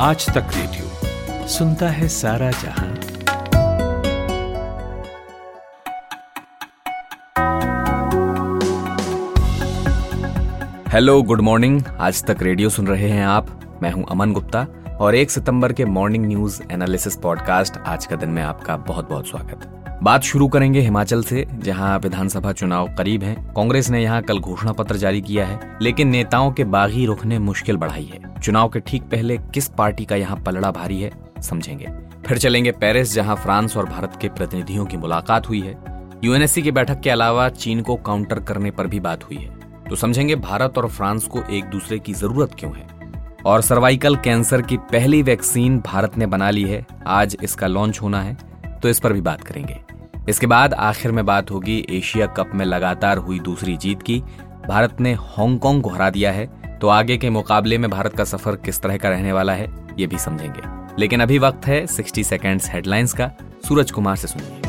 आज तक रेडियो सुनता है सारा जहाँ। हेलो गुड मॉर्निंग आज तक रेडियो सुन रहे हैं आप। मैं हूँ अमन गुप्ता और एक सितंबर के मॉर्निंग न्यूज़ एनालिसिस पॉडकास्ट आज का दिन में आपका बहुत बहुत स्वागत। बात शुरू करेंगे हिमाचल से, जहाँ विधानसभा चुनाव करीब हैं। कांग्रेस ने यहाँ कल घोषणा पत्र जारी किया है, लेकिन नेताओं के बागी रुख ने मुश्किल बढ़ाई है। चुनाव के ठीक पहले किस पार्टी का यहाँ पलड़ा भारी है, समझेंगे। फिर चलेंगे पेरिस, जहाँ फ्रांस और भारत के प्रतिनिधियों की मुलाकात हुई है। यूएनएससी की बैठक के अलावा चीन को काउंटर करने पर भी बात हुई है। तो समझेंगे भारत और फ्रांस को एक दूसरे की ज़रूरत क्यों है? और सर्वाइकल कैंसर की पहली वैक्सीन भारत ने बना ली है। आज इसका लॉन्च होना है तो इस पर भी बात करेंगे। इसके बाद आखिर में बात होगी एशिया कप में लगातार हुई दूसरी जीत की। भारत ने हांगकांग को हरा दिया है। तो आगे के मुकाबले में भारत का सफ़र किस तरह का रहने वाला है, ये भी समझेंगे। लेकिन अभी वक्त है 60 सेकेंड्स हेडलाइंस का। सूरज कुमार से सुनिए।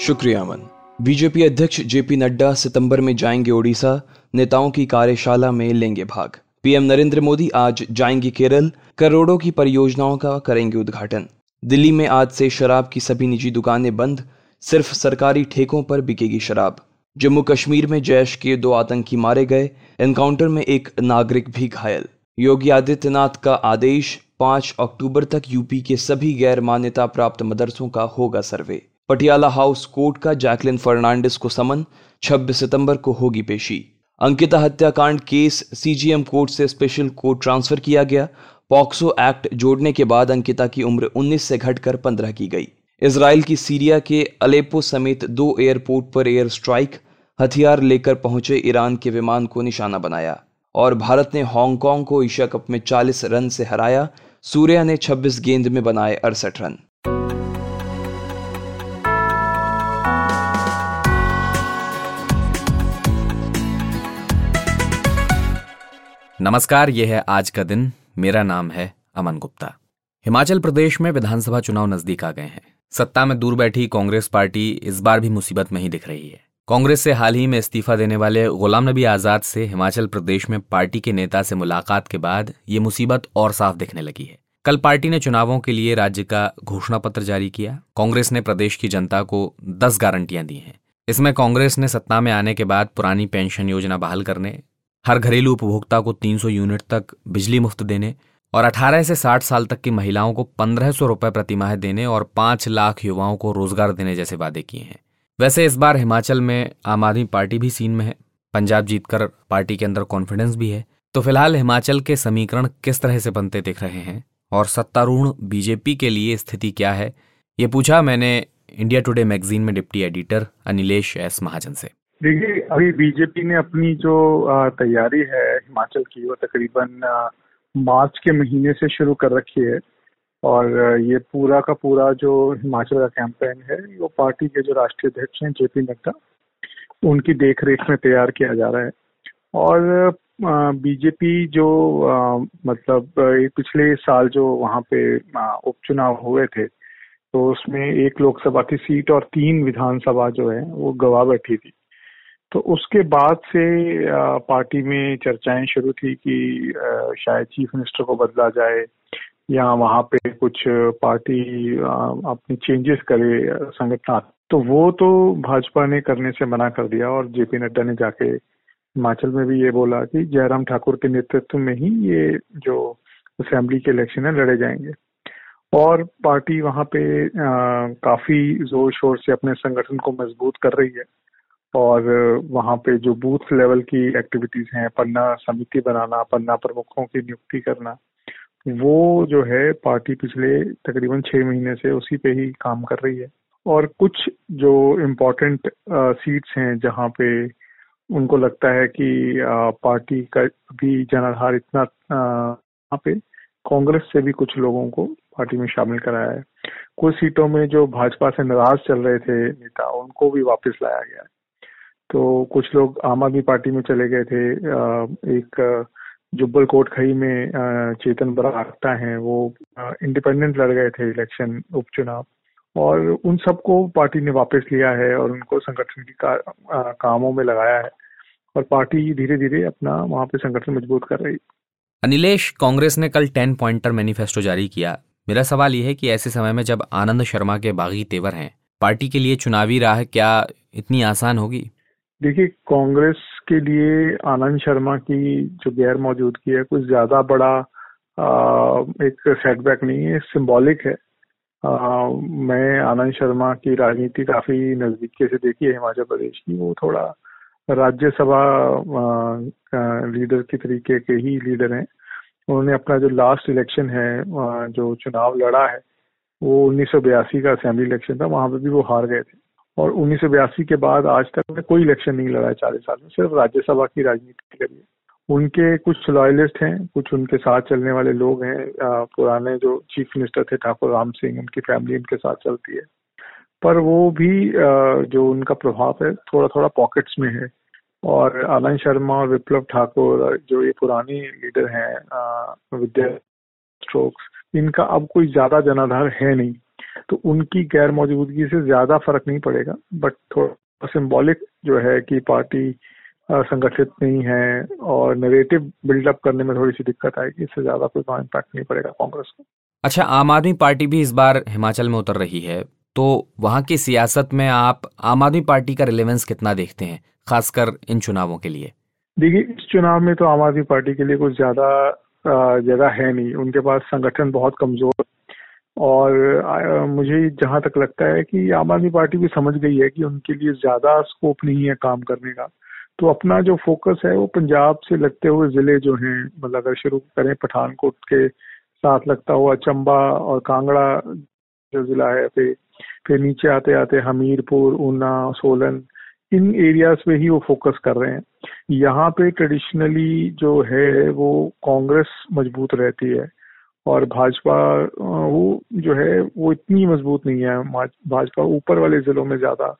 शुक्रिया, अमन। बीजेपी अध्यक्ष जेपी नड्डा सितंबर में जाएँगे ओडिशा। नेताओं की कार्यशाला में लेंगे भाग। पीएम नरेंद्र मोदी आज जाएँगे केरल। करोड़ों की परियोजनाओं का करेंगे उद्घाटन। दिल्ली में आज से शराब की सभी निजी दुकानें बंद, सिर्फ़ सरकारी ठेकों पर बिकेगी शराब। जम्मू कश्मीर में जैश के दो आतंकी मारे गए, एनकाउंटर में एक नागरिक भी घायल। योगी आदित्यनाथ का आदेश, पाँच अक्टूबर तक यूपी के सभी गैर मान्यता प्राप्त मदरसों का होगा सर्वे। पटियाला हाउस कोर्ट का जैकलिन फर्नांडिस को समन 26 सितंबर को होगी पेशी। अंकिता हत्याकांड केस, सीजीएम कोर्ट से स्पेशल कोर्ट ट्रांसफ़र किया गया पॉक्सो एक्ट जोड़ने के बाद अंकिता की उम्र 19 से घटकर 15 की गई। इसराइल की सीरिया के अलेपो समेत दो एयरपोर्ट पर एयर स्ट्राइक, हथियार लेकर पहुँचे ईरान के विमान को निशाना बनाया और भारत ने हांगकांग को एशिया कप में 40 रन से हराया, सूर्या ने 26 गेंद में बनाए अड़सठ रन। नमस्कार, यह है आज का दिन। मेरा नाम है अमन गुप्ता। हिमाचल प्रदेश में विधानसभा चुनाव नज़दीक आ गए हैं। सत्ता में दूर बैठी कांग्रेस पार्टी इस बार भी मुसीबत में ही दिख रही है। कांग्रेस से हाल ही में इस्तीफा देने वाले गुलाम नबी आज़ाद से हिमाचल प्रदेश में पार्टी के नेता से मुलाकात के बाद ये मुसीबत और साफ़ दिखने लगी है। कल पार्टी ने चुनावों के लिए राज्य का घोषणा पत्र जारी किया। कांग्रेस ने प्रदेश की जनता को दस गारंटियाँ दी हैं। इसमें कांग्रेस ने सत्ता में आने के बाद पुरानी पेंशन योजना बहाल करने हर घरेलू उपभोक्ता को 300 यूनिट तक बिजली मुफ़्त देने और 18 से 60 साल तक की महिलाओं को पंद्रह सौ रुपए प्रति माह देने और पाँच लाख युवाओं को रोज़गार देने जैसे वादे किए हैं। वैसे इस बार हिमाचल में आम आदमी पार्टी भी सीन में है। पंजाब जीतकर पार्टी के अंदर कॉन्फिडेंस भी है। तो फ़िलहाल हिमाचल के समीकरण किस तरह से बनते दिख रहे हैं और सत्तारूढ़ बीजेपी के लिए स्थिति क्या है, ये पूछा मैंने इंडिया टुडे मैगजीन में deputy editor Anilesh S Mahajan से। देखिए, अभी बीजेपी ने अपनी जो तैयारी है हिमाचल की, वो तकरीबन मार्च के महीने से शुरू कर रखी है। और ये पूरा का पूरा जो हिमाचल का कैंपेन है, वो पार्टी के जो राष्ट्रीय अध्यक्ष हैं जेपी नड्डा, उनकी देख रेख में तैयार किया जा रहा है। और बीजेपी जो मतलब पिछले साल जो वहाँ पे उपचुनाव हुए थे तो उसमें एक लोकसभा की सीट और तीन विधानसभा जो है, वो गवा बैठी थी। तो उसके बाद से पार्टी में चर्चाएँ शुरू थी कि शायद चीफ मिनिस्टर को बदला जाए या वहाँ पे कुछ पार्टी अपनी चेंजेस करे संगठन। तो वो तो भाजपा ने करने से मना कर दिया और जेपी नड्डा ने जाके हिमाचल में भी ये बोला कि जयराम ठाकुर के नेतृत्व में ही ये जो असेंबली के इलेक्शन है लड़े जाएँगे। और पार्टी वहाँ पे आ, काफ़ी ज़ोर शोर से अपने संगठन को मज़बूत कर रही है। और वहाँ पे जो बूथ लेवल की एक्टिविटीज़ हैं पन्ना समिति बनाना पन्ना प्रमुखों की नियुक्ति करना वो जो है पार्टी पिछले तकरीबन छह महीने से उसी पे ही काम कर रही है। और कुछ जो इम्पोर्टेंट सीट्स हैं जहाँ पे उनको लगता है कि आ, पार्टी का भी जनाधार इतना वहाँ पे कांग्रेस से भी कुछ लोगों को पार्टी में शामिल कराया है। कुछ सीटों में जो भाजपा से नाराज़ चल रहे थे नेता उनको भी वापस लाया गया है। तो कुछ लोग आम आदमी पार्टी में चले गए थे एक जुब्बल कोट खई में चेतन बरागटा हैं वो इंडिपेंडेंट लड़ गए थे इलेक्शन उपचुनाव। और उन सबको पार्टी ने वापस लिया है और उनको संगठन की का, कामों में लगाया है। और पार्टी धीरे धीरे अपना वहाँ पे संगठन मज़बूत कर रही। अनिलेश कांग्रेस ने कल टेन पॉइंटर मैनिफेस्टो जारी किया। मेरा सवाल यह है कि ऐसे समय में जब आनंद शर्मा के बागी तेवर हैं पार्टी के लिए चुनावी राह क्या इतनी आसान होगी? देखिए कांग्रेस के लिए आनंद शर्मा की जो गैर मौजूदगी है कुछ ज़्यादा बड़ा आ, एक सेटबैक नहीं है सिंबॉलिक है। आ, मैं आनंद शर्मा की राजनीति काफ़ी नजदीकी से देखी है हिमाचल प्रदेश की। वो थोड़ा राज्यसभा लीडर के तरीके के ही लीडर हैं। उन्होंने अपना जो लास्ट इलेक्शन है जो चुनाव लड़ा है वो उन्नीस सौ बयासी का असेंबली इलेक्शन था वहाँ पे भी वो हार गए थे। और उन्नीस सौ बयासी के बाद आज तक में कोई इलेक्शन नहीं लड़ा है चालीस साल में, सिर्फ़ राज्यसभा की राजनीति करी उनके कुछ लॉयलिस्ट हैं, कुछ उनके साथ चलने वाले लोग हैं पुराने जो चीफ मिनिस्टर थे, ठाकुर राम सिंह, उनकी फैमिली उनके साथ चलती है। पर वो भी जो उनका प्रभाव है थोड़ा थोड़ा पॉकेट्स में है। और आनंद शर्मा और विप्लव ठाकुर, जो ये पुरानी लीडर हैं विद्या स्ट्रोक्स इनका अब कोई ज़्यादा जनाधार है नहीं। तो उनकी गैर मौजूदगी से ज़्यादा फ़र्क नहीं पड़ेगा बट थोड़ा सिंबॉलिक जो है कि पार्टी संगठित नहीं है और नरेटिव बिल्डअप करने में थोड़ी सी दिक्कत आएगी इससे ज़्यादा कोई इम्पैक्ट नहीं पड़ेगा कांग्रेस को। अच्छा आम आदमी पार्टी भी इस बार हिमाचल में उतर रही है तो वहाँ की सियासत में आप आम आदमी पार्टी का रिलेवेंस कितना देखते हैं खासकर इन चुनावों के लिए? देखिए इस चुनाव में तो आम आदमी पार्टी के लिए कुछ ज़्यादा जगह है नहीं। उनके पास संगठन बहुत कमज़ोर और मुझे जहाँ तक लगता है कि आम आदमी पार्टी भी समझ गई है कि उनके लिए ज़्यादा स्कोप नहीं है काम करने का। तो अपना जो फोकस है वो पंजाब से लगते हुए ज़िले जो हैं मतलब अगर शुरू करें पठानकोट के साथ लगता हुआ चंबा और कांगड़ा जो जिला है, फिर फिर नीचे आते आते हमीरपुर, ऊना, सोलन, इन एरियाज़ पे ही वो फोकस कर रहे हैं। यहाँ पे ट्रेडिशनली जो है वो कांग्रेस मज़बूत रहती है। और भाजपा वो जो है, वो इतनी मज़बूत नहीं है। भाजपा ऊपर वाले जिलों में ज़्यादा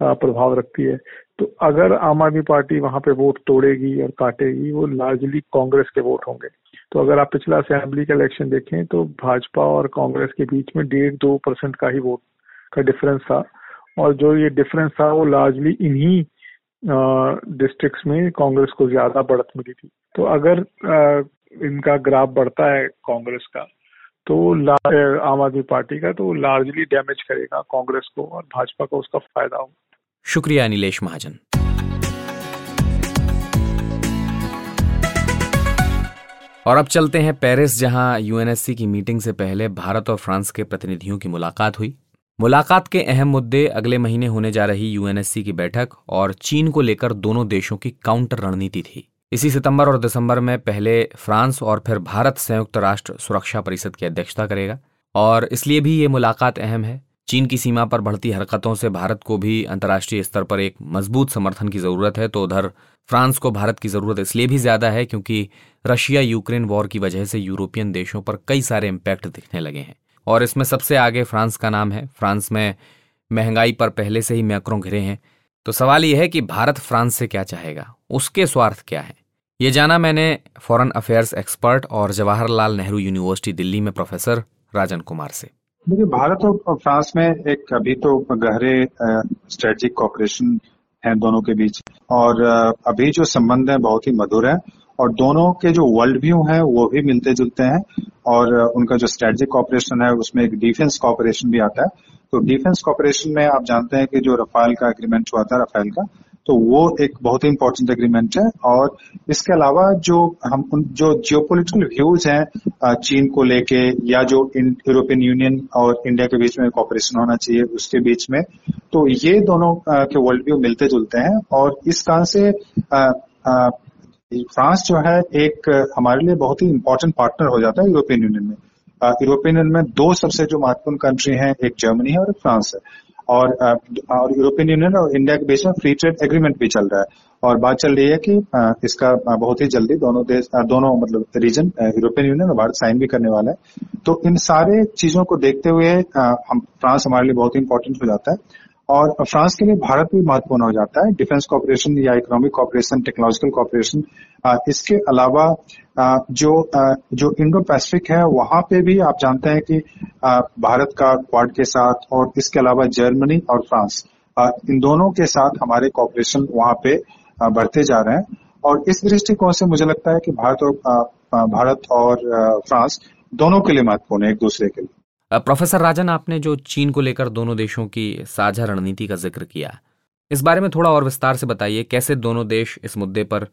प्रभाव रखती है। तो अगर आम आदमी पार्टी वहाँ पे वोट तोड़ेगी और काटेगी, वो लार्जली कांग्रेस के वोट होंगे। तो अगर आप पिछला असेंबली का इलेक्शन देखें तो भाजपा और कांग्रेस के बीच में डेढ़ दो परसेंट का ही वोट, का डिफरेंस था। और जो ये डिफरेंस था, वो लार्जली इन्हीं डिस्ट्रिक्ट्स में कांग्रेस को ज़्यादा बढ़त मिली थी। तो अगर इनका ग्राफ बढ़ता है कांग्रेस का तो आम आदमी पार्टी का तो लार्जली डैमेज करेगा कांग्रेस को और भाजपा को उसका फ़ायदा होगा शुक्रिया नीलेश महाजन। और अब चलते हैं पेरिस, जहाँ यूएनएससी की मीटिंग से पहले भारत और फ्रांस के प्रतिनिधियों की मुलाकात हुई। मुलाकात के अहम मुद्दे अगले महीने होने जा रही यूएनएससी की बैठक और चीन को लेकर दोनों देशों की काउंटर रणनीति थी। इसी सितंबर और दिसंबर में पहले फ्रांस और फिर भारत संयुक्त राष्ट्र सुरक्षा परिषद की अध्यक्षता करेगा। और इसलिए भी ये मुलाकात अहम है। चीन की सीमा पर बढ़ती हरकतों से भारत को भी अंतर्राष्ट्रीय स्तर पर एक मज़बूत समर्थन की ज़रूरत है तो उधर फ्रांस को भारत की ज़रूरत इसलिए भी ज़्यादा है क्योंकि रशिया यूक्रेन वॉर की वजह से यूरोपियन देशों पर कई सारे इम्पैक्ट दिखने लगे हैं। और इसमें सबसे आगे फ्रांस का नाम है। फ्रांस में महँगाई पर पहले से ही मैक्रों घिरे हैं। तो सवाल यह है कि भारत फ्रांस से क्या चाहेगा? उसके स्वार्थ क्या है? ये जाना मैंने फॉरेन अफेयर्स एक्सपर्ट और जवाहरलाल नेहरू यूनिवर्सिटी दिल्ली में प्रोफेसर राजन कुमार से। देखिए, भारत और फ्रांस में एक अभी तो गहरे स्ट्रेटेजिक कॉपरेशन है दोनों के बीच और अभी जो संबंध है बहुत ही मधुर है और दोनों के जो वर्ल्ड व्यू है वो भी मिलते जुलते हैं और उनका जो स्ट्रेटेजिक कॉपरेशन है उसमें एक डिफेंस कॉपरेशन भी आता है। तो डिफेंस कॉपरेशन में आप जानते हैं कि जो रफाल का एग्रीमेंट हुआ था रफाल का तो वो एक बहुत ही इंपॉर्टेंट एग्रीमेंट है और इसके अलावा जो हम जो जियोपोलिटिकल व्यूज़ हैं चीन को लेके या जो यूरोपियन यूनियन और इंडिया के बीच में कॉपरेशन होना चाहिए उसके बीच में तो ये दोनों के वर्ल्ड व्यू मिलते जुलते हैं और इस कारण से फ्रांस जो है एक हमारे लिए बहुत ही इंपॉर्टेंट पार्टनर हो जाता है यूरोपियन यूनियन में। यूरोपियन यूनियन में दो सबसे जो महत्वपूर्ण कंट्री हैं, एक जर्मनी है और एक फ्रांस है। और और यूरोपियन यूनियन और इंडिया के बीच में फ्री ट्रेड एग्रीमेंट भी चल रहा है। और बात चल रही है कि इसका बहुत ही जल्दी दोनों देश दोनों मतलब रीजन यूरोपियन यूनियन और भारत साइन भी करने वाला है। तो इन सारे चीज़ों को देखते हुए हम फ्रांस हमारे लिए बहुत ही इंपॉर्टेंट हो जाता है। और फ्रांस के लिए भारत भी महत्वपूर्ण हो जाता है। डिफेंस कॉपरेशन या इकोनॉमिक कॉपरेशन टेक्नोलॉजिकल कॉपरेशन इसके अलावा जो जो इंडो पैसिफिक है, वहाँ पे भी आप जानते हैं कि भारत का क्वाड के साथ और इसके अलावा जर्मनी और फ्रांस इन दोनों के साथ हमारे कॉपरेशन वहाँ पे बढ़ते जा रहे हैं। और इस दृष्टिकोण से मुझे लगता है कि भारत और भारत और फ्रांस दोनों के लिए महत्वपूर्ण है, एक दूसरे के लिए। प्रोफेसर राजन आपने जो चीन को लेकर दोनों देशों की साझा रणनीति का ज़िक्र किया इस बारे में थोड़ा और विस्तार से बताइए कैसे दोनों देश इस मुद्दे पर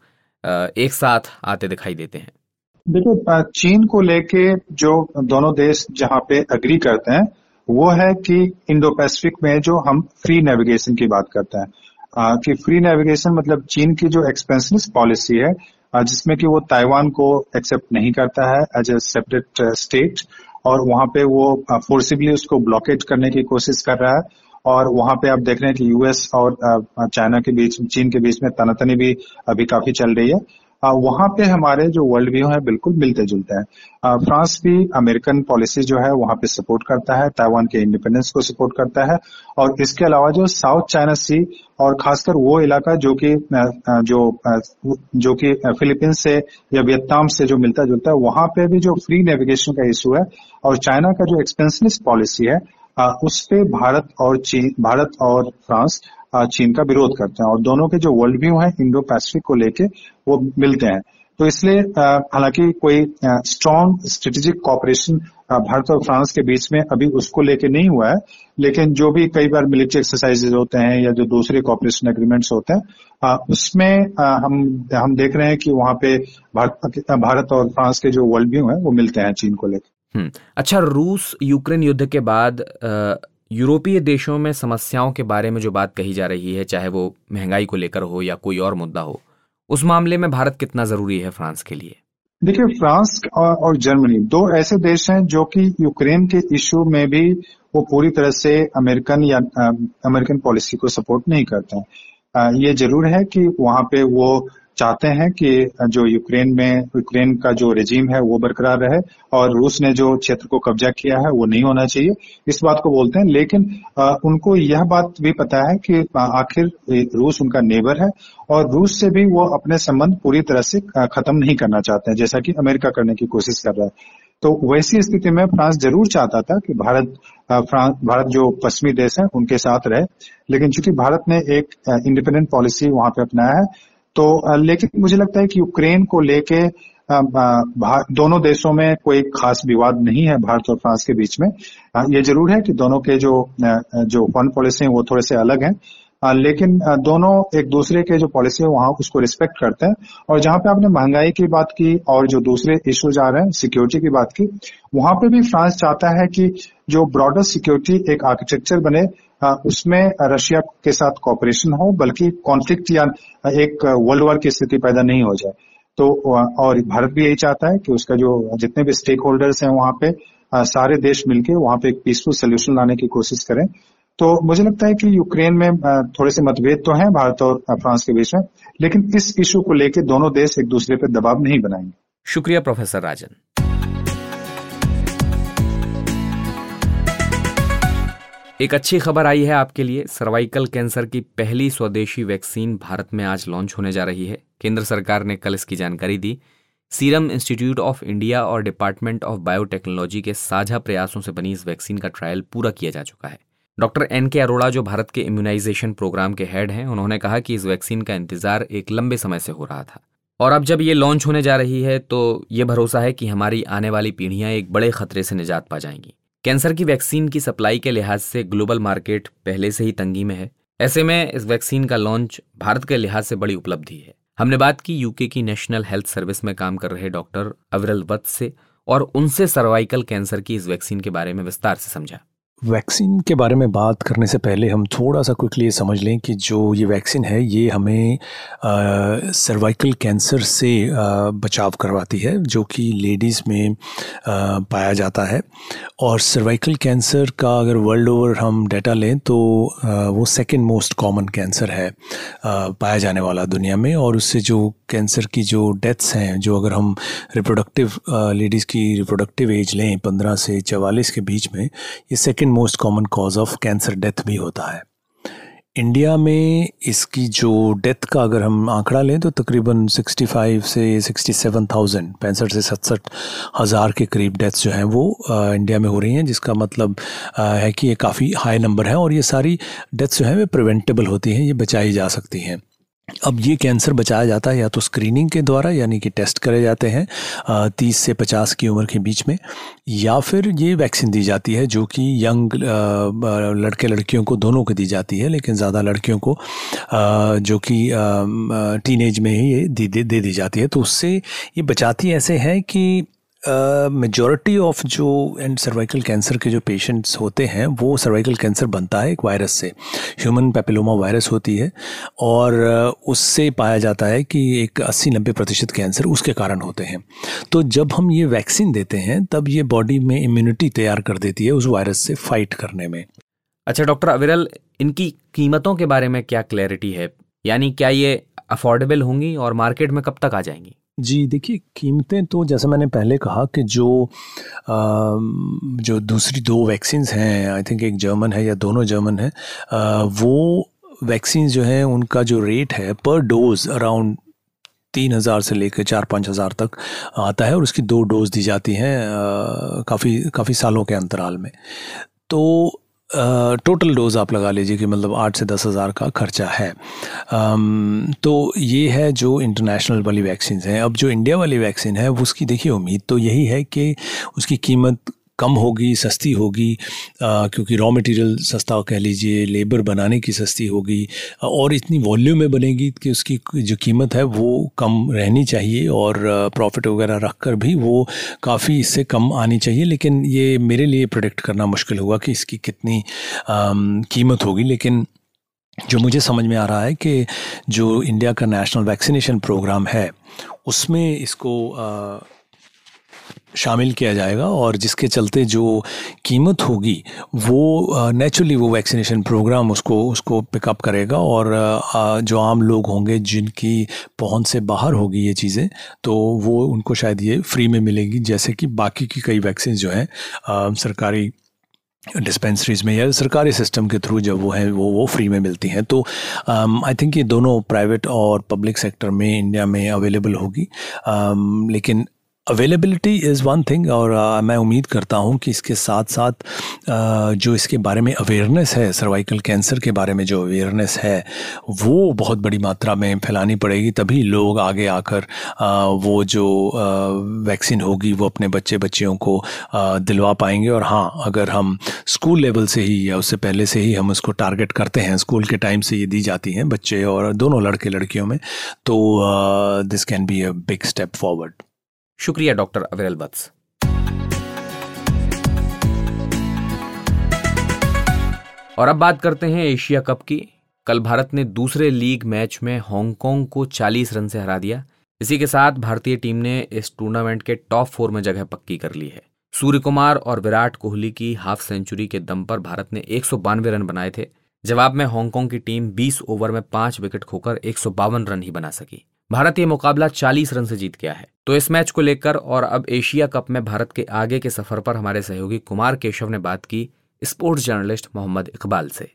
एक साथ आते दिखाई देते हैं? देखिए चीन को लेके जो दोनों देश जहाँ पे अग्री करते हैं वो है कि इंडो पैसिफिक में जो हम फ्री नेविगेशन की बात करते हैं। आ, कि फ्री नेविगेशन मतलब चीन की जो एक्सपेंशनिस्ट पॉलिसी है जिसमें कि वो ताइवान को एक्सेप्ट नहीं करता है एज ए सेपरेट स्टेट और वहाँ पे वो फोर्सिबली उसको ब्लॉकेज करने की कोशिश कर रहा है। और वहाँ पे आप देख रहे हैं कि यूएस और चाइना के बीच, चीन के बीच में तनातनी भी अभी काफ़ी चल रही है। वहाँ पे हमारे जो वर्ल्ड व्यू है बिल्कुल मिलते जुलते हैं फ्रांस भी अमेरिकन पॉलिसी जो है वहाँ पे सपोर्ट करता है ताइवान के इंडिपेंडेंस को सपोर्ट करता है और इसके अलावा जो साउथ चाइना सी और खासकर वो इलाका जो कि जो जो कि फिलीपींस से या वियतनाम से जो मिलता जुलता है, वहाँ पे भी जो फ्री नेविगेशन का इशू है और चाइना का जो एक्सपेंशनिस्ट पॉलिसी है उस पे भारत और चीन, भारत और फ्रांस चीन का विरोध करते हैं। और दोनों के जो वर्ल्ड व्यू है इंडो पैसिफिक को लेके वो मिलते हैं। तो इसलिए हालाँकि कोई स्ट्रॉन्ग स्ट्रेटेजिक कॉपरेशन भारत और फ्रांस के बीच में अभी उसको लेके नहीं हुआ है। लेकिन जो भी कई बार मिलिट्री एक्सरसाइजेज होते हैं या जो दूसरे कॉपरेशन एग्रीमेंट्स होते हैं उसमें हम हम देख रहे हैं कि वहाँ पे भारत और फ्रांस के जो वर्ल्ड व्यू है वो मिलते हैं चीन को लेकर हम्म, अच्छा रूस यूक्रेन युद्ध के बाद यूरोपीय देशों में समस्याओं के बारे में जो बात कही जा रही है, चाहे वो महँगाई को लेकर हो या कोई और मुद्दा हो, उस मामले में भारत कितना ज़रूरी है फ्रांस के लिए? देखिए, फ्रांस और जर्मनी दो ऐसे देश हैं जो कि यूक्रेन के इश्यू में भी वो पूरी तरह से अमेरिकन या अमेरिकन पॉलिसी को सपोर्ट नहीं करते हैं। ये ज़रूर है कि वहाँ पे वो चाहते हैं कि जो यूक्रेन में, यूक्रेन का जो रेजीम है, वो बरकरार रहे और रूस ने जो क्षेत्र को कब्जा किया है, वो नहीं होना चाहिए। इस बात को बोलते हैं, लेकिन उनको यह बात भी पता है कि आखिर रूस उनका नेबर है और रूस से भी वो अपने संबंध पूरी तरह से खत्म नहीं करना चाहते हैं, जैसा कि अमेरिका करने की कोशिश कर रहा है। तो वैसी स्थिति में फ्रांस ज़रूर चाहता था कि भारत फ्रांस भारत जो पश्चिमी देश है, उनके साथ रहे। लेकिन चूँकि भारत ने एक इंडिपेंडेंट पॉलिसी वहाँ पे अपनाया है तो लेकिन मुझे लगता है कि यूक्रेन को लेके दोनों देशों में कोई खास विवाद नहीं है भारत और फ्रांस के बीच में। ये ज़रूर है कि दोनों के जो जो फॉरन पॉलिसी है वो थोड़े से अलग हैं। लेकिन दोनों एक दूसरे के जो पॉलिसी है वहाँ उसको रिस्पेक्ट करते हैं। और जहाँ पे आपने महँगाई की बात की और जो दूसरे इश्यूज़ आ रहे हैं सिक्योरिटी की बात की, वहाँ पे भी फ्रांस चाहता है कि जो ब्रॉडर सिक्योरिटी एक आर्किटेक्चर बने। उसमें रशिया के साथ कॉपरेशन हो, बल्कि कॉन्फ्लिक्ट या, एक वर्ल्ड वॉर की स्थिति पैदा नहीं हो जाए। तो और भारत भी यही चाहता है कि उसका जो जितने भी स्टेक होल्डर्स हैं वहाँ पे सारे देश मिलकर वहाँ पे एक पीसफुल सोल्यूशन लाने की कोशिश करें। तो मुझे लगता है कि यूक्रेन में थोड़े से मतभेद तो हैं भारत और फ्रांस के बीच में, लेकिन इस इशू को लेकर दोनों देश एक दूसरे पर दबाव नहीं बनाएँगे। शुक्रिया प्रोफेसर राजन। एक अच्छी खबर आई है आपके लिए। सर्वाइकल कैंसर की पहली स्वदेशी वैक्सीन भारत में आज लॉन्च होने जा रही है। केंद्र सरकार ने कल इसकी जानकारी दी। सीरम इंस्टीट्यूट ऑफ़ इंडिया और डिपार्टमेंट ऑफ़ बायोटेक्नोलॉजी के साझा प्रयासों से बनी इस वैक्सीन का ट्रायल पूरा किया जा चुका है। डॉक्टर एन के अरोड़ा, जो भारत के इम्यूनाइजेशन प्रोग्राम के हेड हैं, उन्होंने कहा कि इस वैक्सीन का इंतज़ार एक लंबे समय से हो रहा था। और अब जब ये लॉन्च होने जा रही है तो ये भरोसा है कि हमारी आने वाली पीढ़ियाँ एक बड़े खतरे से निजात पा जाएँगी। कैंसर की वैक्सीन की सप्लाई के लिहाज से ग्लोबल मार्केट पहले से ही तंगी में है। ऐसे में इस वैक्सीन का लॉन्च भारत के लिहाज से बड़ी उपलब्धि है। हमने बात की यूके की नेशनल हेल्थ सर्विस में काम कर रहे डॉक्टर अविरल वत्स से और उनसे सर्वाइकल कैंसर की इस वैक्सीन के बारे में विस्तार से समझा। वैक्सीन के बारे में बात करने से पहले हम थोड़ा सा क्विकली समझ लें कि जो ये वैक्सीन है ये हमें सर्वाइकल कैंसर से आ, बचाव करवाती है जो कि लेडीज़ में आ, पाया जाता है। और सर्वाइकल कैंसर का अगर वर्ल्ड ओवर हम डाटा लें तो आ, वो सेकंड मोस्ट कॉमन कैंसर है आ, पाया जाने वाला दुनिया में। और उससे जो कैंसर की जो डेथ्स हैं जो अगर हम रिप्रोडक्टिव लेडीज़ की रिप्रोडक्टिव एज लें पंद्रह से चवालीस के बीच में ये second most common cause of cancer death भी होता है। इंडिया में इसकी जो डेथ का अगर हम आंकड़ा लें तो तकरीबन 65 से 67,000 पैंसठ से सतसठ हज़ार के करीब डेथ्स जो हैं वो इंडिया में हो रही हैं जिसका मतलब है कि ये काफ़ी हाई नंबर है और ये सारी डेथ्स जो हैं वे प्रिवेंटेबल होती हैं ये बचाई जा सकती हैं। अब ये कैंसर बचाया जाता है या तो स्क्रीनिंग के द्वारा, यानी कि टेस्ट करे जाते हैं तीस से पचास की उम्र के बीच में, या फिर ये वैक्सीन दी जाती है, जो कि यंग लड़के लड़कियों को दोनों को दी जाती है, लेकिन ज़्यादा लड़कियों को जो कि टीनेज में ही ये दे दे दी जाती है। तो उससे ये बचाती ऐसे है कि मेजॉरिटी ऑफ़ जो एंड सर्वाइकल कैंसर के जो पेशेंट्स होते हैं, वो सर्वाइकल कैंसर बनता है एक वायरस से। ह्यूमन पेपिलोमा वायरस होती है और उससे पाया जाता है कि एक 80-90 प्रतिशत कैंसर उसके कारण होते हैं। तो जब हम ये वैक्सीन देते हैं, तब ये बॉडी में इम्यूनिटी तैयार कर देती है उस वायरस से फाइट करने में। अच्छा डॉक्टर अविरल, इनकी कीमतों के बारे में क्या क्लैरिटी है? यानी क्या ये अफोर्डेबल होंगी और मार्केट में कब तक आ जाएँगी? जी देखिए कीमतें तो जैसे मैंने पहले कहा कि जो आ, जो दूसरी दो वैक्सीन्स हैं आई थिंक एक जर्मन है या दोनों जर्मन है आ, वो वैक्सीन जो हैं उनका जो रेट है पर डोज अराउंड तीन हज़ार से लेकर चार पाँच हज़ार तक आता है और उसकी दो डोज दी जाती हैं काफ़ी काफ़ी सालों के अंतराल में। तो टोटल डोज़ आप लगा लीजिए कि मतलब आठ से दस हज़ार का खर्चा है। तो ये है जो इंटरनेशनल वाली वैक्सीन हैं। अब जो इंडिया वाली वैक्सीन है, उसकी देखिए उम्मीद तो यही है कि उसकी कीमत कम होगी सस्ती होगी क्योंकि रॉ मटेरियल सस्ता कह लीजिए लेबर बनाने की सस्ती होगी और इतनी वॉल्यूम में बनेगी कि उसकी जो कीमत है वो कम रहनी चाहिए और प्रॉफिट वगैरह रख कर भी वो काफ़ी इससे कम आनी चाहिए। लेकिन ये मेरे लिए प्रोडिक्ट करना मुश्किल होगा कि इसकी कितनी कीमत होगी। लेकिन जो मुझे समझ में आ रहा है कि जो इंडिया का नेशनल वैक्सीनेशन प्रोग्राम है उसमें इसको आ, शामिल किया जाएगा और जिसके चलते जो कीमत होगी वो नेचुरली वो वैक्सीनेशन प्रोग्राम उसको उसको पिकअप करेगा और जो आम लोग होंगे जिनकी पहुँच से बाहर होगी ये चीज़ें तो वो उनको शायद ये फ्री में मिलेगी। जैसे कि बाकी की कई वैक्सीन जो हैं सरकारी डिस्पेंसरीज में या सरकारी सिस्टम के थ्रू जब वो है वो वो फ्री में मिलती हैं। तो आई थिंक ये दोनों प्राइवेट और पब्लिक सेक्टर में इंडिया में अवेलेबल होगी। um, लेकिन अवेलेबिलिटी इज़ वन थिंग और आ, मैं उम्मीद करता हूँ कि इसके साथ साथ आ, जो इसके बारे में अवेयरनेस है सर्वाइकल कैंसर के बारे में जो अवेयरनेस है वो बहुत बड़ी मात्रा में फैलानी पड़ेगी तभी लोग आगे आकर आ, वो जो वैक्सीन होगी वो अपने बच्चे बच्चियों को दिलवा पाएँगे। और हाँ अगर हम स्कूल लेवल से ही या उससे पहले से ही हम उसको टारगेट करते हैं स्कूल के टाइम से ये दी जाती हैं बच्चे और दोनों लड़के लड़कियों में तो this can be a big step forward शुक्रिया, डॉक्टर अविरल बत्स। और अब बात करते हैं एशिया कप की। कल भारत ने दूसरे लीग मैच में हांगकांग को 40 रन से हरा दिया। इसी के साथ भारतीय टीम ने इस टूर्नामेंट के टॉप फोर में जगह पक्की कर ली है। सूर्य कुमार और विराट कोहली की हाफ़ सेंचुरी के दम पर भारत ने एक सौ बानवे रन बनाए थे। जवाब में हांगकांग की टीम 20 ओवर में पाँच विकेट खोकर एक सौ बावन रन ही बना सकी। भारत ये मुकाबला 40 रन से जीत गया है। तो इस मैच को लेकर और अब एशिया कप में भारत के आगे के सफ़र पर हमारे सहयोगी कुमार केशव ने बात की स्पोर्ट्स जर्नलिस्ट मोहम्मद इकबाल से।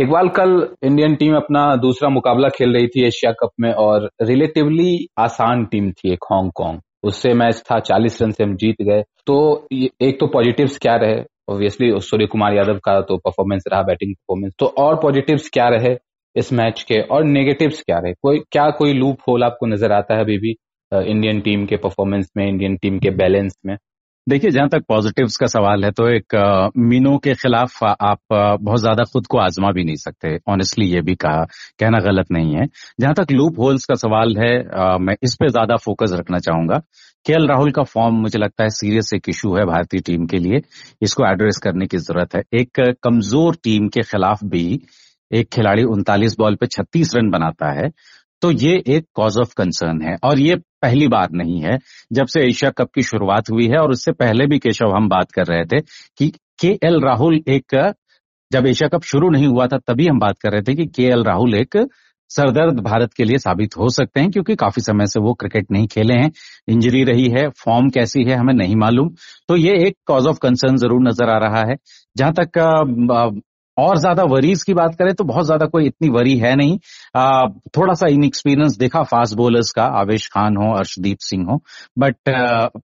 इकबाल, कल इंडियन टीम अपना दूसरा मुकाबला खेल रही थी एशिया कप में और रिलेटिवली आसान टीम थी एक हांगकांग। उससे मैच था, चालीस रन से हम जीत गए। तो एक तो पॉजिटिव्स क्या रहे? ऑब्वियसली सूर्य कुमार यादव का तो परफॉर्मेंस रहा बैटिंग परफॉर्मेंस तो और पॉजिटिव्स क्या रहे? इस मैच के, और नेगेटिव्स क्या रहे? कोई, क्या कोई लूप होल आपको नज़र आता है अभी भी इंडियन टीम के परफॉर्मेंस में इंडियन टीम के बैलेंस में? देखिए, जहाँ तक पॉजिटिव्स का सवाल है तो एक मीनो के खिलाफ आप बहुत ज़्यादा खुद को आजमा भी नहीं सकते। ऑनेस्टली ये भी कहा, कहना गलत नहीं है। जहाँ तक लूप होल्स का सवाल है मैं इस पे ज़्यादा फोकस रखना चाहूँगा। के राहुल का फॉर्म मुझे लगता है सीरियस एक इशू है भारतीय टीम के लिए। इसको एड्रेस करने की ज़रूरत है। एक, कमज़ोर टीम के खिलाफ भी एक खिलाड़ी उनतालीस बॉल पे 36 रन बनाता है तो ये एक कॉज ऑफ़ कंसर्न है। और ये पहली बार नहीं है, जब से एशिया कप की शुरुआत हुई है और उससे पहले भी केशव हम बात कर रहे थे कि के एल राहुल एक, जब एशिया कप शुरू नहीं हुआ था तभी हम बात कर रहे थे कि के एल राहुल एक सरदर्द भारत के लिए साबित हो सकते हैं, क्योंकि काफ़ी समय से वो क्रिकेट नहीं खेले हैं, इंजरी रही है, फॉर्म कैसी है हमें नहीं मालूम। तो ये एक कॉज ऑफ़ कंसर्न ज़रूर नज़र आ रहा है। जहाँ तक और ज़्यादा वरीज की बात करें तो बहुत ज़्यादा कोई इतनी वरी है नहीं। आ, थोड़ा सा इनएक्सपीरियंस देखा फास्ट बॉलर्स का आवेश खान हो अर्शदीप सिंह हो। बट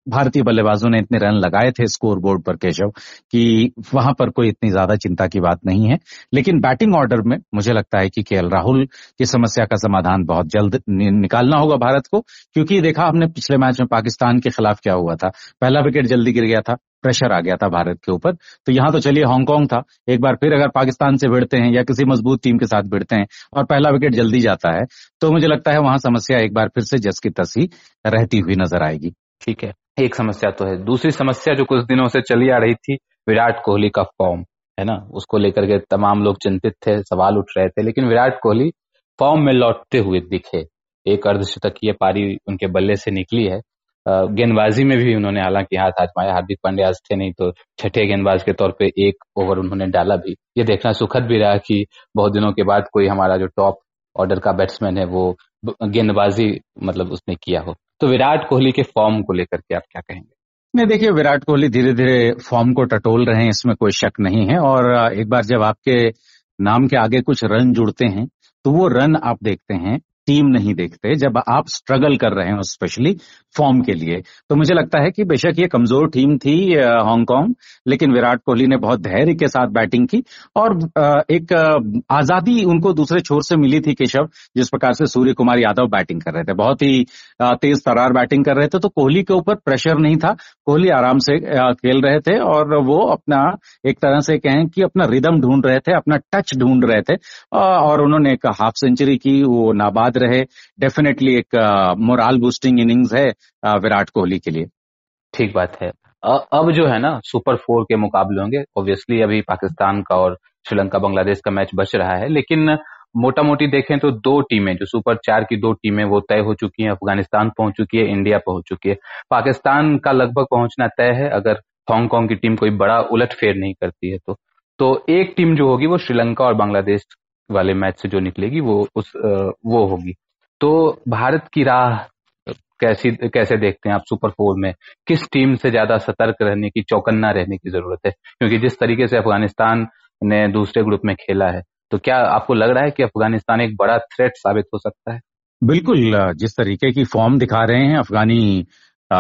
भारतीय बल्लेबाजों ने इतने रन लगाए थे स्कोर बोर्ड पर केशव कि वहाँ पर कोई इतनी ज़्यादा चिंता की बात नहीं है। लेकिन बैटिंग ऑर्डर में मुझे लगता है कि के राहुल की समस्या का समाधान बहुत जल्द निकालना होगा भारत को। क्योंकि देखा हमने पिछले मैच में पाकिस्तान के खिलाफ क्या हुआ था? पहला विकेट जल्दी गिर गया था। प्रेशर आ गया था भारत के ऊपर। तो यहाँ तो चलिए हांगकांग था। एक बार फिर अगर पाकिस्तान से भिड़ते हैं या किसी मज़बूत टीम के साथ भिड़ते हैं और पहला विकेट जल्दी जाता है तो मुझे लगता है वहाँ समस्या एक बार फिर से जस की तसी रहती हुई नज़र आएगी। ठीक है। एक समस्या तो है। दूसरी समस्या जो कुछ दिनों से चली आ रही थी, विराट कोहली का फॉर्म है ना? उसको लेकर के तमाम लोग चिंतित थे, सवाल उठ रहे थे, लेकिन विराट कोहली फॉर्म में लौटते हुए दिखे। एक अर्धशतकीय पारी उनके बल्ले से निकली है। गेंदबाजी में भी उन्होंने, हालाँकि हाथ आजमाया हार्दिक पांड्या आज थे नहीं तो छठे गेंदबाज के तौर पे एक ओवर उन्होंने डाला भी। ये देखना सुखद भी रहा कि बहुत दिनों के बाद कोई हमारा जो टॉप ऑर्डर का बैट्समैन है, वो गेंदबाजी मतलब उसने किया हो। तो विराट कोहली के फॉर्म को लेकर के आप क्या कहेंगे? नहीं, देखिए, विराट कोहली धीरे धीरे फॉर्म को टटोल रहे हैं, इसमें कोई शक नहीं है। और, एक बार जब आपके नाम के आगे कुछ रन जुड़ते हैं तो वो रन आप देखते हैं टीम नहीं देखते, जब आप स्ट्रगल कर रहे हो स्पेशली फॉर्म के लिए। तो मुझे लगता है कि बेशक ये कमज़ोर टीम थी हांगकांग, लेकिन विराट कोहली ने बहुत धैर्य के साथ बैटिंग की और एक आज़ादी उनको दूसरे छोर से मिली थी केशव, जिस प्रकार से सूर्य कुमार यादव बैटिंग कर रहे थे। बहुत ही तेज तरार बैटिंग कर रहे थे तो कोहली के ऊपर प्रेशर नहीं था। कोहली आराम से खेल रहे थे और वो अपना, एक तरह से कहें कि अपना रिदम ढूंढ रहे थे, अपना टच ढूंढ रहे थे और उन्होंने एक हाफ़ सेंचुरी की वो नाबाद रहे डेफिनेटली एक मोराल बूस्टिंग इनिंग्स है विराट कोहली के लिए। ठीक बात है। अब जो है ना सुपर फोर के मुकाबले होंगे। ऑब्वियसली अभी पाकिस्तान का और श्रीलंका, बांग्लादेश का मैच बच रहा है, लेकिन मोटा मोटी देखें तो दो टीमें, जो सुपर चार की दो टीमें, वो तय हो चुकी हैं। अफ़गानिस्तान पहुँच चुकी है इंडिया पहुँच चुकी है। पाकिस्तान का लगभग पहुँचना तय है, अगर हांगकांग की टीम कोई बड़ा उलट फेर नहीं करती है तो। तो एक टीम जो होगी वो श्रीलंका और बांग्लादेश वाले मैच से जो निकलेगी, वो उस वो होगी। तो भारत की राह कैसी, कैसे देखते हैं आप सुपर फोर में? किस टीम से ज़्यादा सतर्क रहने की, चौकन्ना रहने की ज़रूरत है? क्योंकि जिस तरीके से अफ़गानिस्तान ने दूसरे ग्रुप में खेला है तो क्या आपको लग रहा है कि अफ़गानिस्तान एक बड़ा थ्रेट साबित हो सकता है? बिल्कुल, जिस तरीके की फॉर्म दिखा रहे हैं अफगानी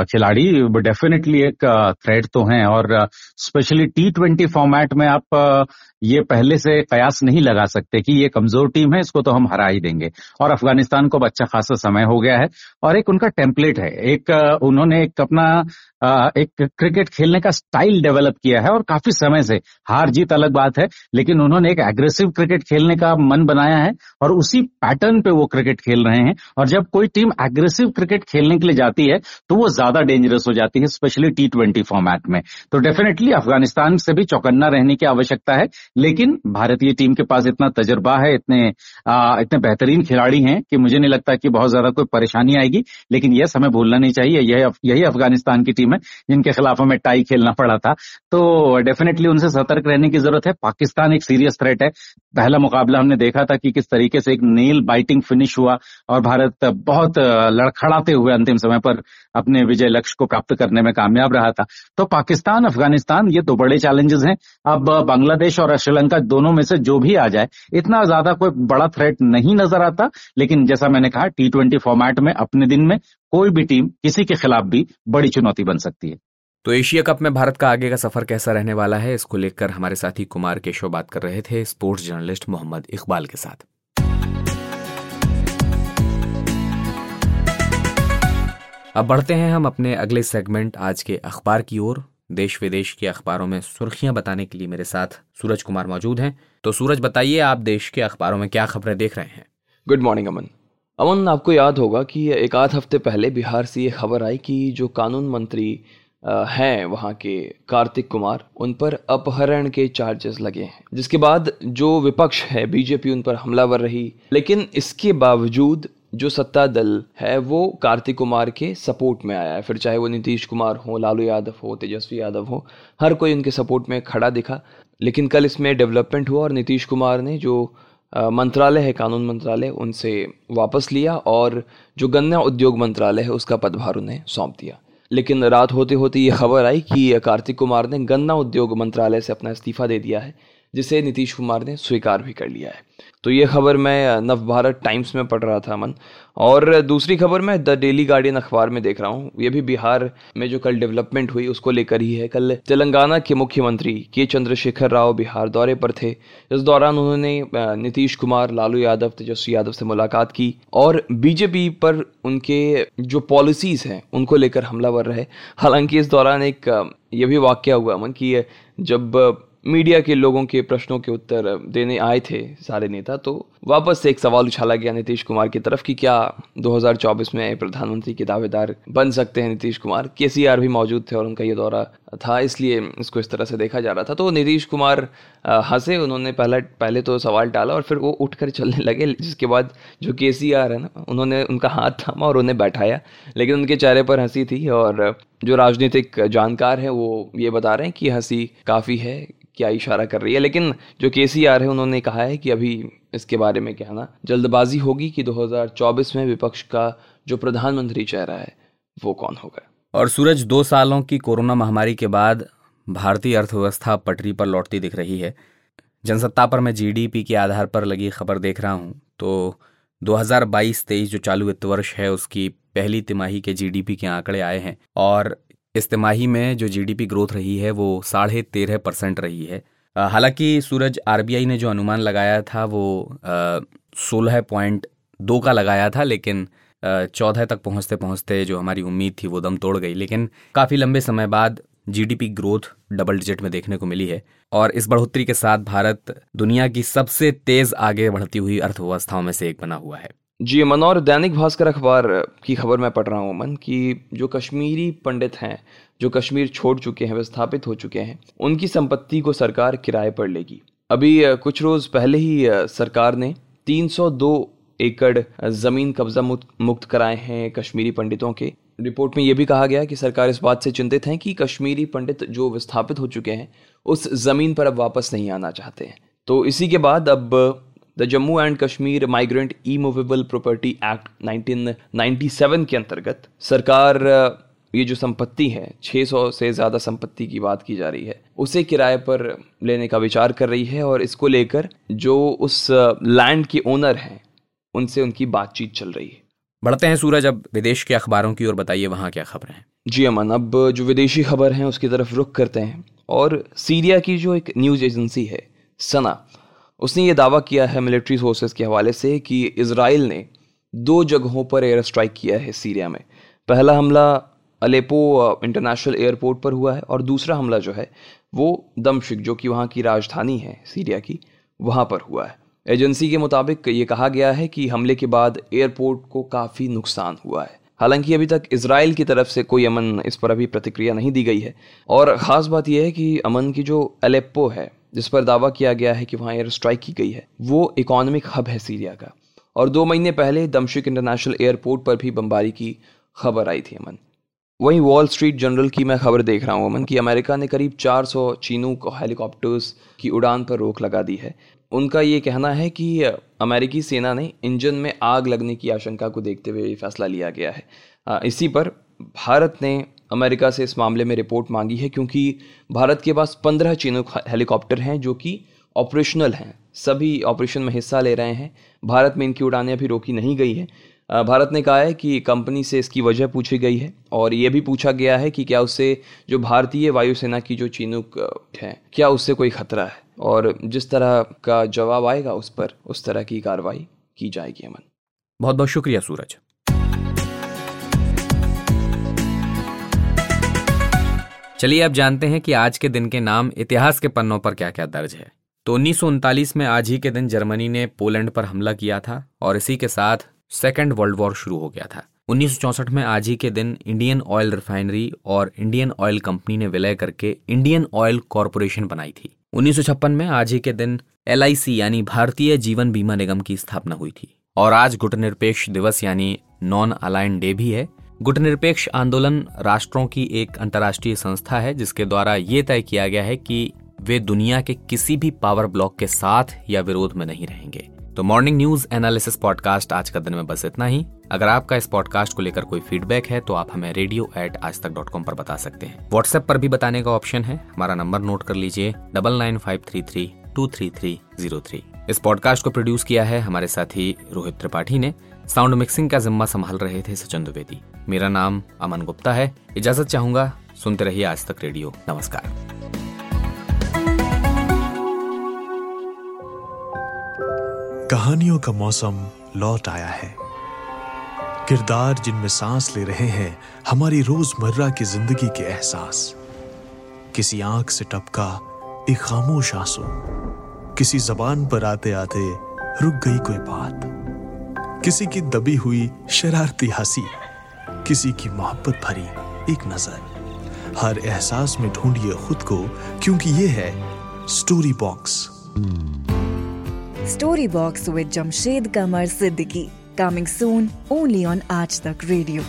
खिलाड़ी डेफिनेटली एक थ्रेड तो हैं और स्पेशली टी ट्वेंटी फॉर्मेट में आप ये पहले से कयास नहीं लगा सकते कि ये कमज़ोर टीम है, इसको तो हम हरा ही देंगे। और अफ़गानिस्तान को अच्छा खासा समय हो गया है और एक उनका टेम्पलेट है। एक उन्होंने एक अपना एक क्रिकेट खेलने का स्टाइल डेवलप किया है और काफ़ी समय से हार जीत अलग बात है, लेकिन उन्होंने एक एग्रेसिव क्रिकेट खेलने का मन बनाया है और उसी पैटर्न पे वो क्रिकेट खेल रहे हैं। और जब कोई टीम एग्रेसिव क्रिकेट खेलने के लिए जाती है तो वो ज़्यादा डेंजरस हो जाती है स्पेशली टी ट्वेंटी फॉर्मेट में। तो डेफिनेटली अफ़गानिस्तान से भी चौकन्ना रहने की आवश्यकता है लेकिन भारतीय टीम के पास इतना तजर्बा है इतने आ, इतने बेहतरीन खिलाड़ी हैं कि मुझे नहीं लगता कि बहुत ज़्यादा कोई परेशानी आएगी। लेकिन यह समय भूलना नहीं चाहिए यही यही अफ़गानिस्तान की टीम है जिनके खिलाफ हमें टाई खेलना पड़ा था। तो डेफिनेटली उनसे सतर्क रहने की ज़रूरत है। पाकिस्तान एक सीरियस थ्रेट है। पहला मुकाबला हमने देखा था कि किस तरीके से एक नेल बाइटिंग फिनिश हुआ और भारत बहुत लड़खड़ाते हुए अंतिम समय पर अपने विजय लक्ष्य को प्राप्त करने में कामयाब रहा था। तो पाकिस्तान, अफ़गानिस्तान, ये दो बड़े चैलेंजेस हैं। अब बांग्लादेश और श्रीलंका दोनों में से जो भी आ जाए, इतना ज़्यादा कोई बड़ा थ्रेट नहीं नज़र आता। लेकिन जैसा मैंने कहा टी ट्वेंटी फॉर्मेट में, अपने दिन में, कोई भी टीम किसी के खिलाफ भी बड़ी चुनौती बन सकती है। तो एशिया कप में भारत का आगे का सफ़र कैसा रहने वाला है? इसको लेकर हमारे साथी कुमार केशव बात कर रहे थे, स्पोर्ट्स जर्नलिस्ट मोहम्मद इकबाल के साथ। अब बढ़ते हैं हम अपने अगले सेगमेंट आज के अखबार की ओर। देश विदेश के अखबारों में सुर्खियाँ बताने के लिए मेरे साथ सूरज कुमार मौजूद हैं। तो सूरज, बताइए आप देश के अखबारों में क्या खबरें देख रहे हैं? गुड मॉर्निंग अमन। अमन, आपको याद होगा कि एक आध हफ़्ते पहले बिहार से ये खबर आई कि जो कानून मंत्री हैं वहाँ के कार्तिक कुमार, उन पर अपहरण के चार्जेस लगे हैं। जिसके बाद जो विपक्ष है, बीजेपी उन पर हमलावर रही। लेकिन इसके बावजूद जो सत्ता दल है, वो कार्तिक कुमार के सपोर्ट में आया है। फिर चाहे वो नीतीश कुमार हो, लालू यादव हो, तेजस्वी यादव हो, हर कोई उनके सपोर्ट में खड़ा दिखा। लेकिन कल इसमें डेवलपमेंट हुआ और नीतीश कुमार ने जो मंत्रालय है, कानून मंत्रालय, उनसे वापस लिया और जो गन्ना उद्योग मंत्रालय है, उसका पदभार उन्हें सौंप दिया। लेकिन रात होते होते ये खबर आई कि कार्तिक कुमार ने गन्ना उद्योग मंत्रालय से अपना इस्तीफा दे दिया है, जिसे नीतीश कुमार ने स्वीकार भी कर लिया है। तो ये खबर मैं नव भारत टाइम्स में पढ़ रहा था अमन और दूसरी खबर मैं द डेली गार्डियन अखबार में देख रहा हूँ। ये भी बिहार में जो कल डेवलपमेंट हुई, उसको लेकर ही है। कल तेलंगाना के मुख्यमंत्री के चंद्रशेखर राव बिहार दौरे पर थे। इस दौरान उन्होंने नीतीश कुमार, लालू यादव, तेजस्वी यादव से मुलाकात की और बीजेपी पर उनके जो पॉलिसीज़ हैं, उनको लेकर हमलावर रहे। हालाँकि इस दौरान एक ये भी वाक्य हुआ अमन कि जब मीडिया के लोगों के प्रश्नों के उत्तर देने आए थे सारे नेता तो वापस से एक सवाल उछाला गया नीतीश कुमार की तरफ़ कि क्या 2024 में प्रधानमंत्री के दावेदार बन सकते हैं नीतीश कुमार? के भी मौजूद थे और उनका ये दौरा था, इसलिए इसको इस तरह से देखा जा रहा था। तो नीतीश कुमार हंसे, उन्होंने पहला, पहले तो सवाल डाला और फिर वो उठकर चलने लगे, जिसके बाद जो के है ना, उन्होंने उनका हाथ थामा और उन्हें बैठाया, लेकिन उनके चेहरे पर हँसी थी और जो राजनीतिक जानकार हैं वो ये बता रहे हैं कि हँसी काफ़ी है, क्या इशारा कर रही है। लेकिन जो के है, उन्होंने कहा है कि अभी इसके बारे में कहना। जल्दबाजी होगी कि 2024 में विपक्ष का जो प्रधानमंत्री चेहरा है, वो कौन होगा? और सूरज दो सालों की कोरोना महामारी के बाद भारतीय अर्थव्यवस्था पटरी पर लौटती दिख रही है। जनसत्ता पर मैं जीडीपी के आधार पर लगी खबर देख रहा हूँ। तो 2022-23 जो चालू वित्त वर्ष है, उसकी पहली तिमाही के जीडीपी के आंकड़े आए हैं। और इस तिमाही में जो जीडीपी ग्रोथ रही है, वो साढ़े तेरह परसेंट रही है। हालाँकि सूरज आरबीआई ने जो अनुमान लगाया था, वो सोलह पॉइंट दो का लगाया था, लेकिन चौदह तक पहुँचते पहुँचते जो हमारी उम्मीद थी, वो दम तोड़ गई। लेकिन काफ़ी लंबे समय बाद जीडीपी ग्रोथ डबल डिजिट में देखने को मिली है और इस बढ़ोतरी के साथ भारत दुनिया की सबसे तेज आगे बढ़ती हुई अर्थव्यवस्थाओं में से एक बना हुआ है। जी अमन और दैनिक भास्कर अखबार की खबर मैं पढ़ रहा हूँ अमन कि जो कश्मीरी पंडित हैं जो कश्मीर छोड़ चुके हैं, विस्थापित हो चुके हैं, उनकी संपत्ति को सरकार किराए पर लेगी। अभी कुछ रोज पहले ही सरकार ने 302 एकड़ ज़मीन कब्जा मुक्त कराए हैं कश्मीरी पंडितों के। रिपोर्ट में यह भी कहा गया कि सरकार इस बात से चिंतित है कि कश्मीरी पंडित जो विस्थापित हो चुके हैं, उस ज़मीन पर अब वापस नहीं आना चाहते हैं। तो इसी के बाद अब, the Jammu and Kashmir migrant immovable property act 1997 के अंतर्गत सरकार ये जो संपत्ति है 600 से ज़्यादा संपत्ति की बात की जा रही है उसे किराए पर लेने का विचार कर रही है और इसको लेकर जो उस लैंड के ओनर हैं उनसे उनकी बातचीत चल रही है। बढ़ते हैं सूरज अब विदेश के अखबारों की ओर बताइए वहाँ क्या खबरें हैं। जी अमन अब जो विदेशी खबर हैं उसकी तरफ़ रुख करते हैं और सीरिया की जो एक न्यूज़ एजेंसी है सना उसने ये दावा किया है मिलिट्री सोर्सेज के हवाले से कि इसराइल ने दो जगहों पर एयर स्ट्राइक किया है सीरिया में। पहला हमला अलेपो इंटरनेशनल एयरपोर्ट पर हुआ है और दूसरा हमला जो है, वो दमशिक, जो कि वहाँ की राजधानी है, सीरिया की, वहाँ पर हुआ है। एजेंसी के मुताबिक ये कहा गया है कि हमले के बाद एयरपोर्ट को काफ़ी नुकसान हुआ है। हालाँकि अभी तक इसराइल की तरफ़ से कोई अमन इस पर अभी प्रतिक्रिया नहीं दी गई है। और ख़ास बात यह है कि अमन की जो अलेप्पो है, जिस पर दावा किया गया है कि वहाँ एयर स्ट्राइक की गई है, वो इकोनॉमिक हब है सीरिया का। और दो महीने पहले दमशिक इंटरनेशनल एयरपोर्ट पर भी बम्बारी की खबर आई थी अमन। वहीं वॉल स्ट्रीट जर्नल की मैं खबर देख रहा हूँ, अमन, कि अमेरिका ने करीब 400 चीनूक हेलीकॉप्टर्स की उड़ान पर रोक लगा दी है। उनका ये कहना है कि अमेरिकी सेना ने इंजन में आग लगने की आशंका को देखते हुए ये फैसला लिया गया है। इसी पर भारत ने अमेरिका से इस मामले में रिपोर्ट मांगी है, क्योंकि भारत के पास पंद्रह चीनूक हेलीकॉप्टर हैं, जो कि ऑपरेशनल हैं, सभी ऑपरेशन में हिस्सा ले रहे हैं। भारत में इनकी उड़ानें अभी रोकी नहीं गई है। भारत ने कहा है कि कंपनी से इसकी वजह पूछी गई है और ये भी पूछा गया है कि क्या उससे जो भारतीय वायुसेना की जो चीनूक है, क्या उससे कोई खतरा है? और जिस तरह का जवाब आएगा उस पर उस तरह की कार्रवाई की जाएगी अमन। बहुत बहुत शुक्रिया सूरज। चलिए अब जानते हैं कि आज के दिन के नाम इतिहास के पन्नों पर क्या क्या दर्ज है। तो उन्नीस सौ उनतालीस में आज ही के दिन जर्मनी ने पोलैंड पर हमला किया था और इसी के साथ सेकेंड वर्ल्ड वॉर शुरू हो गया था। उन्नीस में आज ही के दिन इंडियन ऑयल रिफाइनरी और इंडियन ऑयल कंपनी ने विलय करके इंडियन ऑयल कॉरपोरेशन बनाई थी। उन्नीस सौ छप्पन में आज ही के दिन एलआईसी यानी भारतीय जीवन बीमा निगम की स्थापना हुई थी। और आज गुटनिरपेक्ष दिवस यानी नॉन अलाइन डे भी है। गुटनिरपेक्ष आंदोलन राष्ट्रों की एक अंतर्राष्ट्रीय संस्था है, जिसके द्वारा ये तय किया गया है कि वे दुनिया के किसी भी पावर ब्लॉक के साथ या विरोध में नहीं रहेंगे। तो मॉर्निंग न्यूज़ एनालिसिस पॉडकास्ट आज का दिन में बस इतना ही। अगर आपका इस पॉडकास्ट को लेकर कोई फीडबैक है तो आप हमें रेडियो एट आज तक डॉट कॉम पर बता सकते हैं। व्हाट्सएप पर भी बताने का ऑप्शन है। हमारा नंबर नोट कर लीजिए double nine five three three two three three zero three इस पॉडकास्ट को प्रोड्यूस किया है हमारे साथी रोहित त्रिपाठी ने। साउंड मिक्सिंग का जिम्मा संभाल रहे थे सचिन द्विवेदी। मेरा नाम अमन गुप्ता है। इजाज़त चाहूँगा। सुनते रहिए आज तक रेडियो नमस्कार। कहानियों का मौसम लौट आया है। किरदार जिनमें सांस ले रहे हैं, हमारी रोज़मर्रा की ज़िंदगी के एहसास। किसी आँख से टपका एक खामोश आँसू। किसी जबान पर आते आते रुक गई कोई बात। किसी की दबी हुई शरारती हँसी। किसी की मोहब्बत भरी एक नज़र। हर एहसास में ढूंढिए खुद को, क्योंकि ये है story box. Story box with Jamshed Qamar Siddiqui coming soon only on Aaj Tak radio